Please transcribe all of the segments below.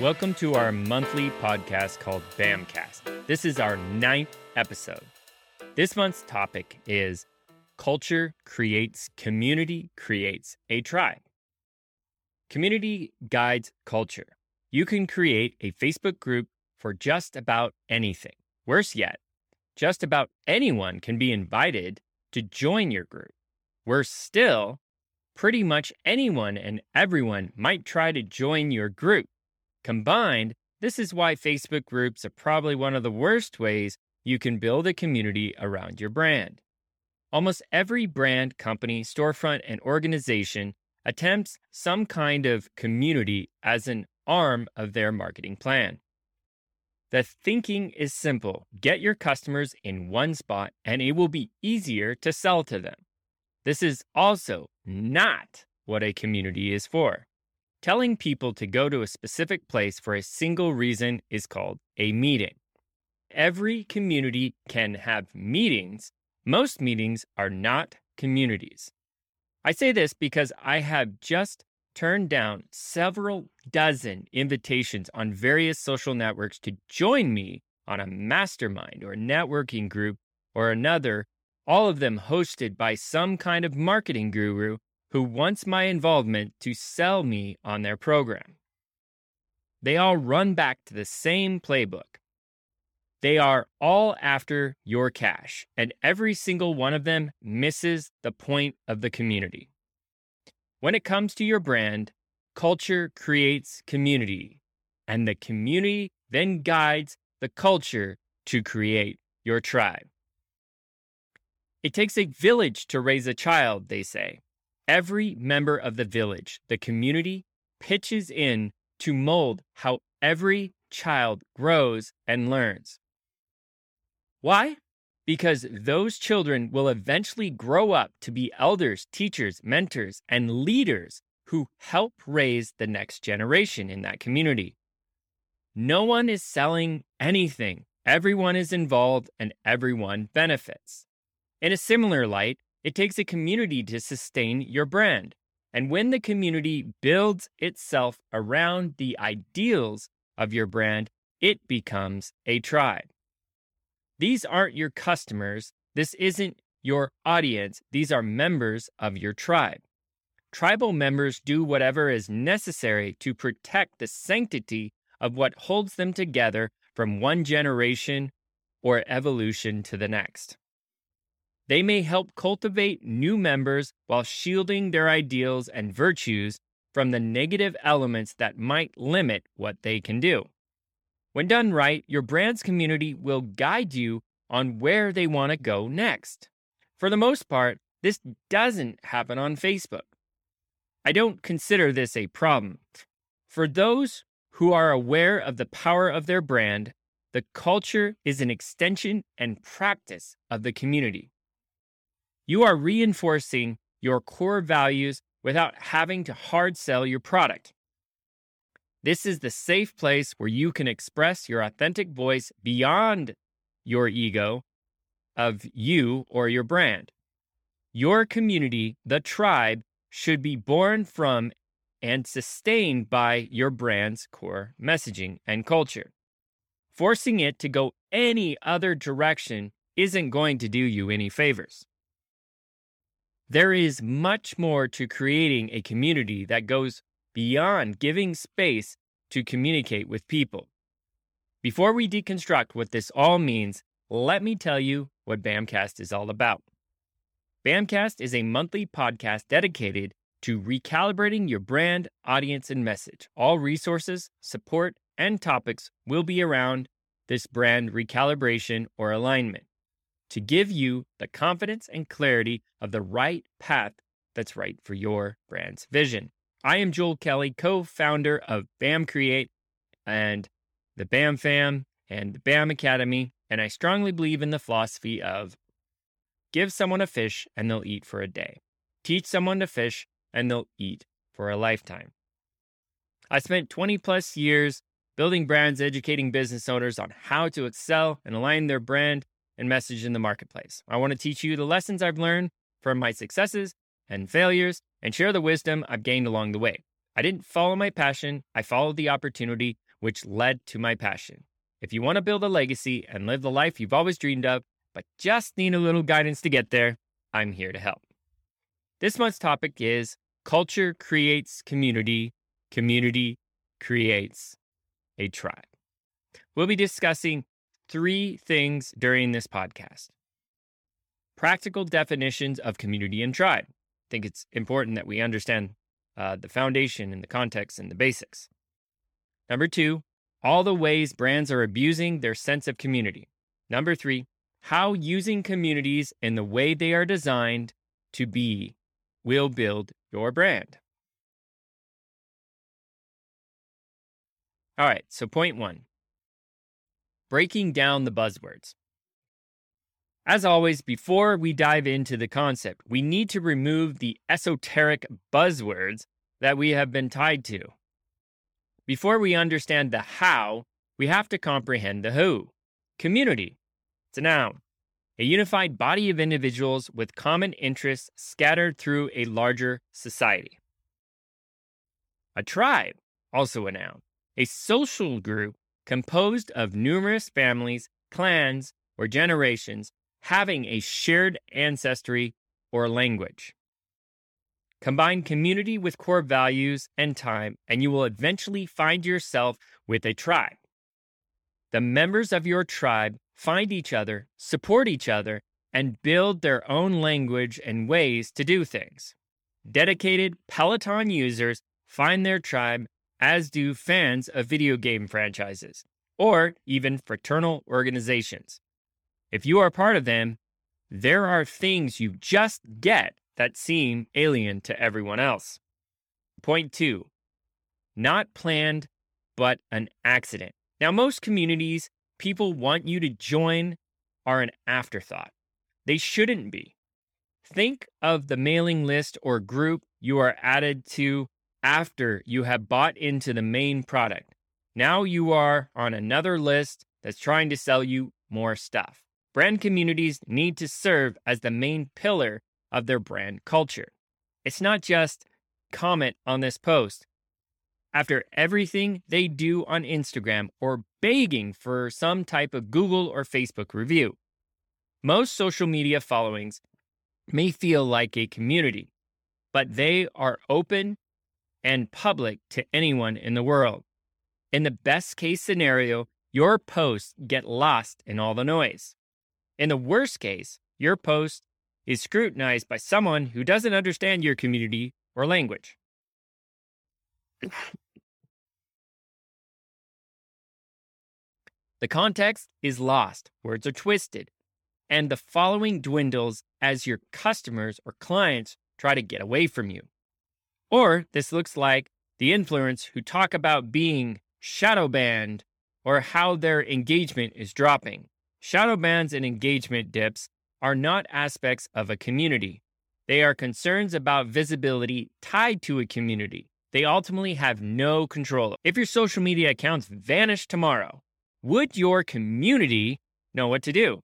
Welcome to our monthly podcast called BAMcast. This is our ninth episode. This month's topic is Culture creates community, creates a tribe. Community guides culture. You can create a Facebook group for just about anything. Worse yet, just about anyone can be invited to join your group. Worse still, pretty much anyone and everyone might try to join your group. Combined, this is why Facebook groups are probably one of the worst ways you can build a community around your brand. Almost every brand, company, storefront, and organization attempts some kind of community as an arm of their marketing plan. The thinking is simple get your customers in one spot, and it will be easier to sell to them. This is also not what a community is for. Telling people to go to a specific place for a single reason is called a meeting. Every community can have meetings. Most meetings are not communities. I say this because I have just turned down several dozen invitations on various social networks to join me on a mastermind or networking group or another, all of them hosted by some kind of marketing guru who wants my involvement to sell me on their program. They all run back to the same playbook. They are all after your cash, and every single one of them misses the point of the community. When it comes to your brand, culture creates community, and the community then guides the culture to create your tribe. It takes a village to raise a child, they say. Every member of the village, the community, pitches in to mold how every child grows and learns. Why? because those children will eventually grow up to be elders, teachers, mentors, and leaders who help raise the next generation in that community. No one is selling anything. Everyone is involved and everyone benefits. In a similar light, it takes a community to sustain your brand. And when the community builds itself around the ideals of your brand, it becomes a tribe. These aren't your customers. This isn't your audience. These are members of your tribe. Tribal members do whatever is necessary to protect the sanctity of what holds them together from one generation or evolution to the next. They may help cultivate new members while shielding their ideals and virtues from the negative elements that might limit what they can do. When done right, your brand's community will guide you on where they want to go next. For the most part, this doesn't happen on Facebook. I don't consider this a problem. For those who are aware of the power of their brand, the culture is an extension and practice of the community. You are reinforcing your core values without having to hard sell your product. This is the safe place where you can express your authentic voice beyond your ego of you or your brand. Your community, the tribe, should be born from and sustained by your brand's core messaging and culture. Forcing it to go any other direction isn't going to do you any favors. There is much more to creating a community that goes beyond giving space to communicate with people. Before we deconstruct what this all means, let me tell you what BAMcast is all about. BAMcast is a monthly podcast dedicated to recalibrating your brand, audience, and message. All resources, support, and topics will be around this brand recalibration or alignment to give you the confidence and clarity of the right path that's right for your brand's vision. I am Joel Kelly, co founder of BAM Create and the BAM Fam and the BAM Academy, and I strongly believe in the philosophy of give someone a fish and they'll eat for a day, teach someone to fish and they'll eat for a lifetime. I spent 20 plus years building brands, educating business owners on how to excel and align their brand and message in the marketplace. I want to teach you the lessons I've learned from my successes and failures and share the wisdom I've gained along the way. I didn't follow my passion, I followed the opportunity, which led to my passion. If you want to build a legacy and live the life you've always dreamed of, but just need a little guidance to get there, I'm here to help. This month's topic is Culture Creates Community, Community Creates a Tribe. We'll be discussing three things during this podcast practical definitions of community and tribe. I think it's important that we understand uh, the foundation and the context and the basics. Number two, all the ways brands are abusing their sense of community. Number three, how using communities in the way they are designed to be will build your brand. All right, so point one breaking down the buzzwords. As always, before we dive into the concept, we need to remove the esoteric buzzwords that we have been tied to. Before we understand the how, we have to comprehend the who. Community. It's a noun. A unified body of individuals with common interests scattered through a larger society. A tribe, also a noun. A social group composed of numerous families, clans, or generations having a shared ancestry or language. Combine community with core values and time, and you will eventually find yourself with a tribe. The members of your tribe find each other, support each other, and build their own language and ways to do things. Dedicated Peloton users find their tribe, as do fans of video game franchises, or even fraternal organizations. If you are part of them, there are things you just get that seem alien to everyone else. Point two, not planned, but an accident. Now, most communities people want you to join are an afterthought. They shouldn't be. Think of the mailing list or group you are added to after you have bought into the main product. Now you are on another list that's trying to sell you more stuff. Brand communities need to serve as the main pillar of their brand culture. It's not just comment on this post after everything they do on Instagram or begging for some type of Google or Facebook review. Most social media followings may feel like a community, but they are open and public to anyone in the world. In the best case scenario, your posts get lost in all the noise. In the worst case, your post is scrutinized by someone who doesn't understand your community or language. the context is lost, words are twisted, and the following dwindles as your customers or clients try to get away from you. Or this looks like the influencers who talk about being shadow banned or how their engagement is dropping. Shadow bans and engagement dips are not aspects of a community. They are concerns about visibility tied to a community. They ultimately have no control. If your social media accounts vanish tomorrow, would your community know what to do?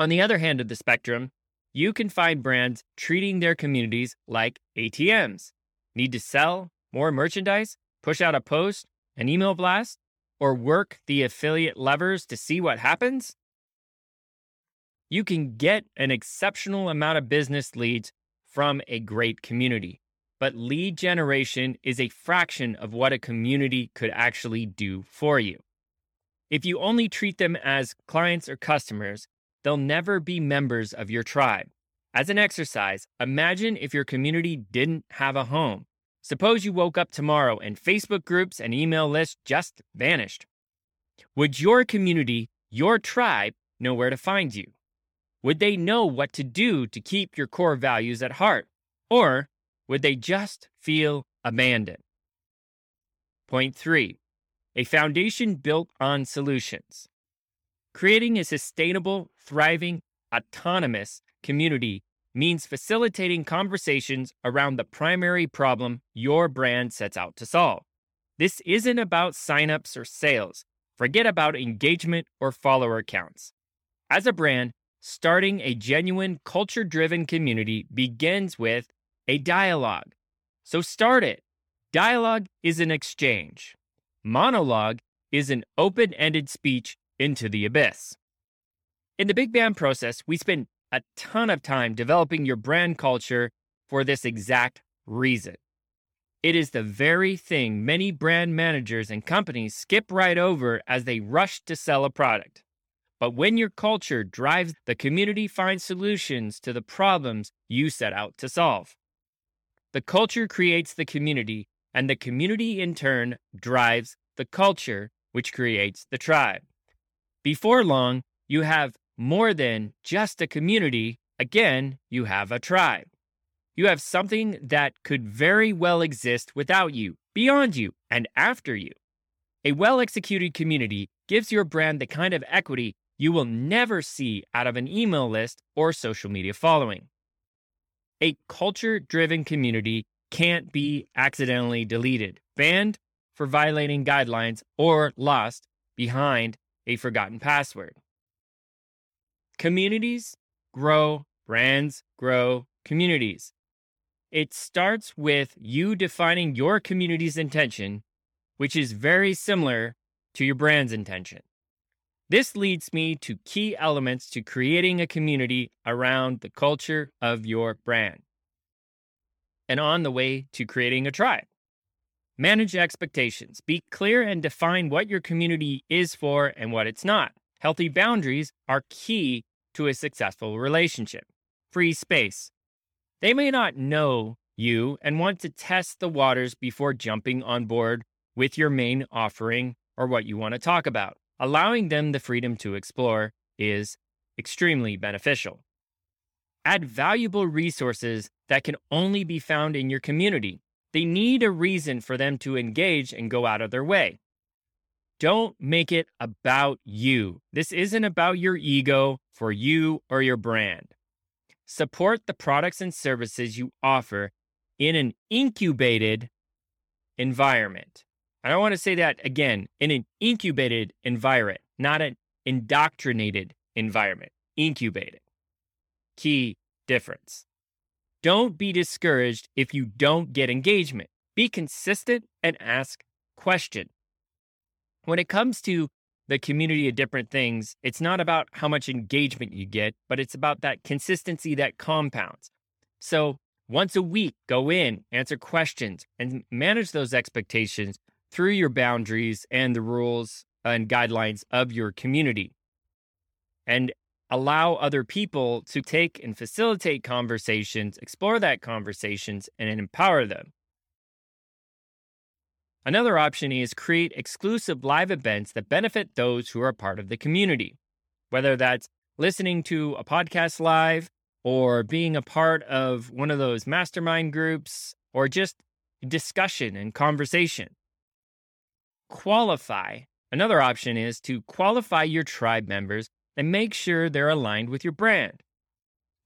On the other hand of the spectrum, you can find brands treating their communities like ATMs. Need to sell more merchandise, push out a post, an email blast, or work the affiliate levers to see what happens? you can get an exceptional amount of business leads from a great community. But lead generation is a fraction of what a community could actually do for you. If you only treat them as clients or customers, they'll never be members of your tribe. As an exercise, imagine if your community didn't have a home. Suppose you woke up tomorrow and Facebook groups and email lists just vanished. Would your community, your tribe, know where to find you? Would they know what to do to keep your core values at heart? Or would they just feel abandoned? Point three, a foundation built on solutions. Creating a sustainable, thriving, autonomous community means facilitating conversations around the primary problem your brand sets out to solve. This isn't about signups or sales. Forget about engagement or follower counts. As a brand, starting a genuine culture driven community begins with a dialogue. So start it. Dialogue is an exchange. monologue is an open ended speech into the abyss. In the Big BAM process, we spend a ton of time developing your brand culture for this exact reason. It is the very thing many brand managers and companies skip right over as they rush to sell a product. But when your culture drives the community finds solutions to the problems you set out to solve. The culture creates the community, and the community in turn drives the culture, which creates the tribe. Before long, you have more than just a community. Again, you have a tribe. You have something that could very well exist without you, beyond you, and after you. A well executed community gives your brand the kind of equity you will never see out of an email list or social media following. A culture driven community can't be accidentally deleted, banned for violating guidelines, or lost behind a forgotten password. Communities grow, brands grow, communities. It starts with you defining your community's intention, which is very similar to your brand's intention. This leads me to key elements to creating a community around the culture of your brand and on the way to creating a tribe. Manage expectations. Be clear and define what your community is for and what it's not. Healthy boundaries are key to a successful relationship. Free space. They may not know you and want to test the waters before jumping on board with your main offering or what you want to talk about. Allowing them the freedom to explore is extremely beneficial. Add valuable resources that can only be found in your community. They need a reason for them to engage and go out of their way. Don't make it about you. This isn't about your ego for you or your brand. Support the products and services you offer in an incubated environment. I don't want to say that again in an incubated environment, not an indoctrinated environment. Incubated. Key difference. Don't be discouraged if you don't get engagement. Be consistent and ask questions. When it comes to the community of different things, it's not about how much engagement you get, but it's about that consistency that compounds. So, once a week, go in, answer questions, and manage those expectations through your boundaries and the rules and guidelines of your community. And allow other people to take and facilitate conversations, explore that conversations, and empower them. Another option is create exclusive live events that benefit those who are part of the community, whether that's listening to a podcast live or being a part of one of those mastermind groups or just discussion and conversation. Qualify. Another option is to qualify your tribe members and make sure they're aligned with your brand.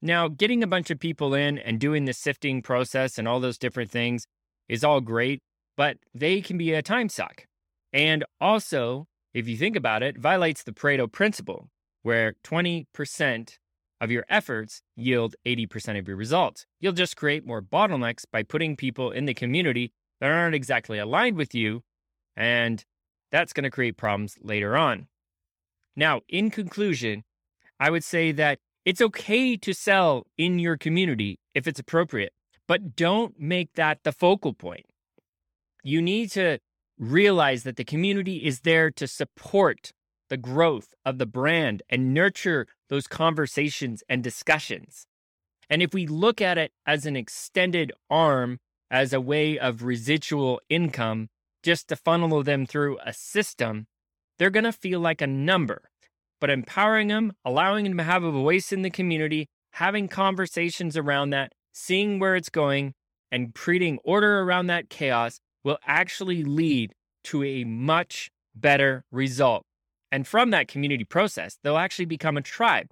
Now, getting a bunch of people in and doing the sifting process and all those different things is all great, but they can be a time suck. And also, if you think about it, violates the Pareto principle, where 20% of your efforts yield 80% of your results. You'll just create more bottlenecks by putting people in the community that aren't exactly aligned with you, and that's going to create problems later on. Now, in conclusion, I would say that it's okay to sell in your community if it's appropriate, but don't make that the focal point. You need to realize that the community is there to support the growth of the brand and nurture those conversations and discussions. And if we look at it as an extended arm, as a way of residual income, just to funnel them through a system, they're going to feel like a number. But empowering them, allowing them to have a voice in the community, having conversations around that, seeing where it's going, and creating order around that chaos will actually lead to a much better result. And from that community process, they'll actually become a tribe,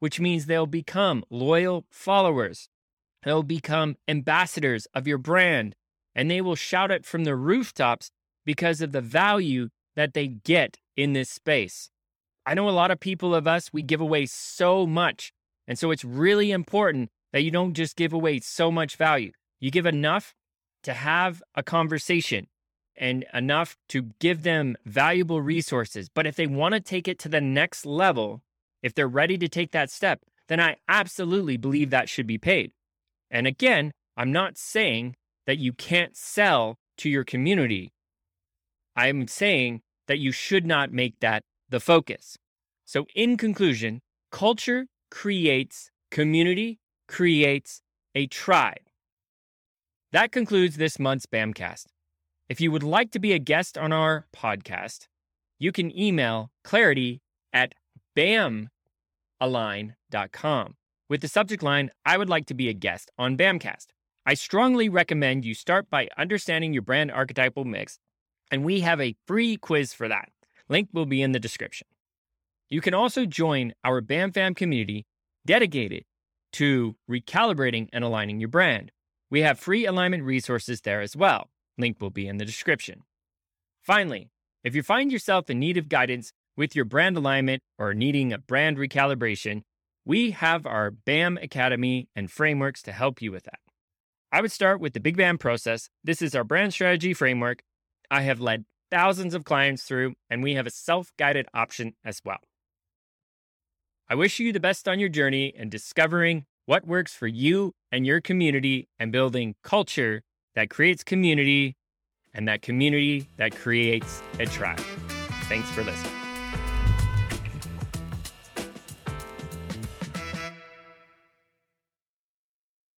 which means they'll become loyal followers. They'll become ambassadors of your brand, and they will shout it from the rooftops because of the value that they get in this space. I know a lot of people of us, we give away so much. And so it's really important that you don't just give away so much value. You give enough to have a conversation. and enough to give them valuable resources. But if they want to take it to the next level, if they're ready to take that step, then I absolutely believe that should be paid. And again, I'm not saying that you can't sell to your community. I'm saying that you should not make that the focus. So, in conclusion, culture creates community, creates a tribe. That concludes this month's BAMcast. If you would like to be a guest on our podcast, you can email clarity at bamalign.com with the subject line, I would like to be a guest on BAMcast. I strongly recommend you start by understanding your brand archetypal mix, and we have a free quiz for that. Link will be in the description. You can also join our BAMFam community dedicated to recalibrating and aligning your brand. We have free alignment resources there as well. Link will be in the description. Finally, if you find yourself in need of guidance with your brand alignment or needing a brand recalibration, we have our BAM Academy and frameworks to help you with that. I would start with the Big BAM process. This is our brand strategy framework. I have led thousands of clients through, and we have a self guided option as well. I wish you the best on your journey in discovering what works for you and your community and building culture that creates community and that community that creates a tribe. Thanks for listening.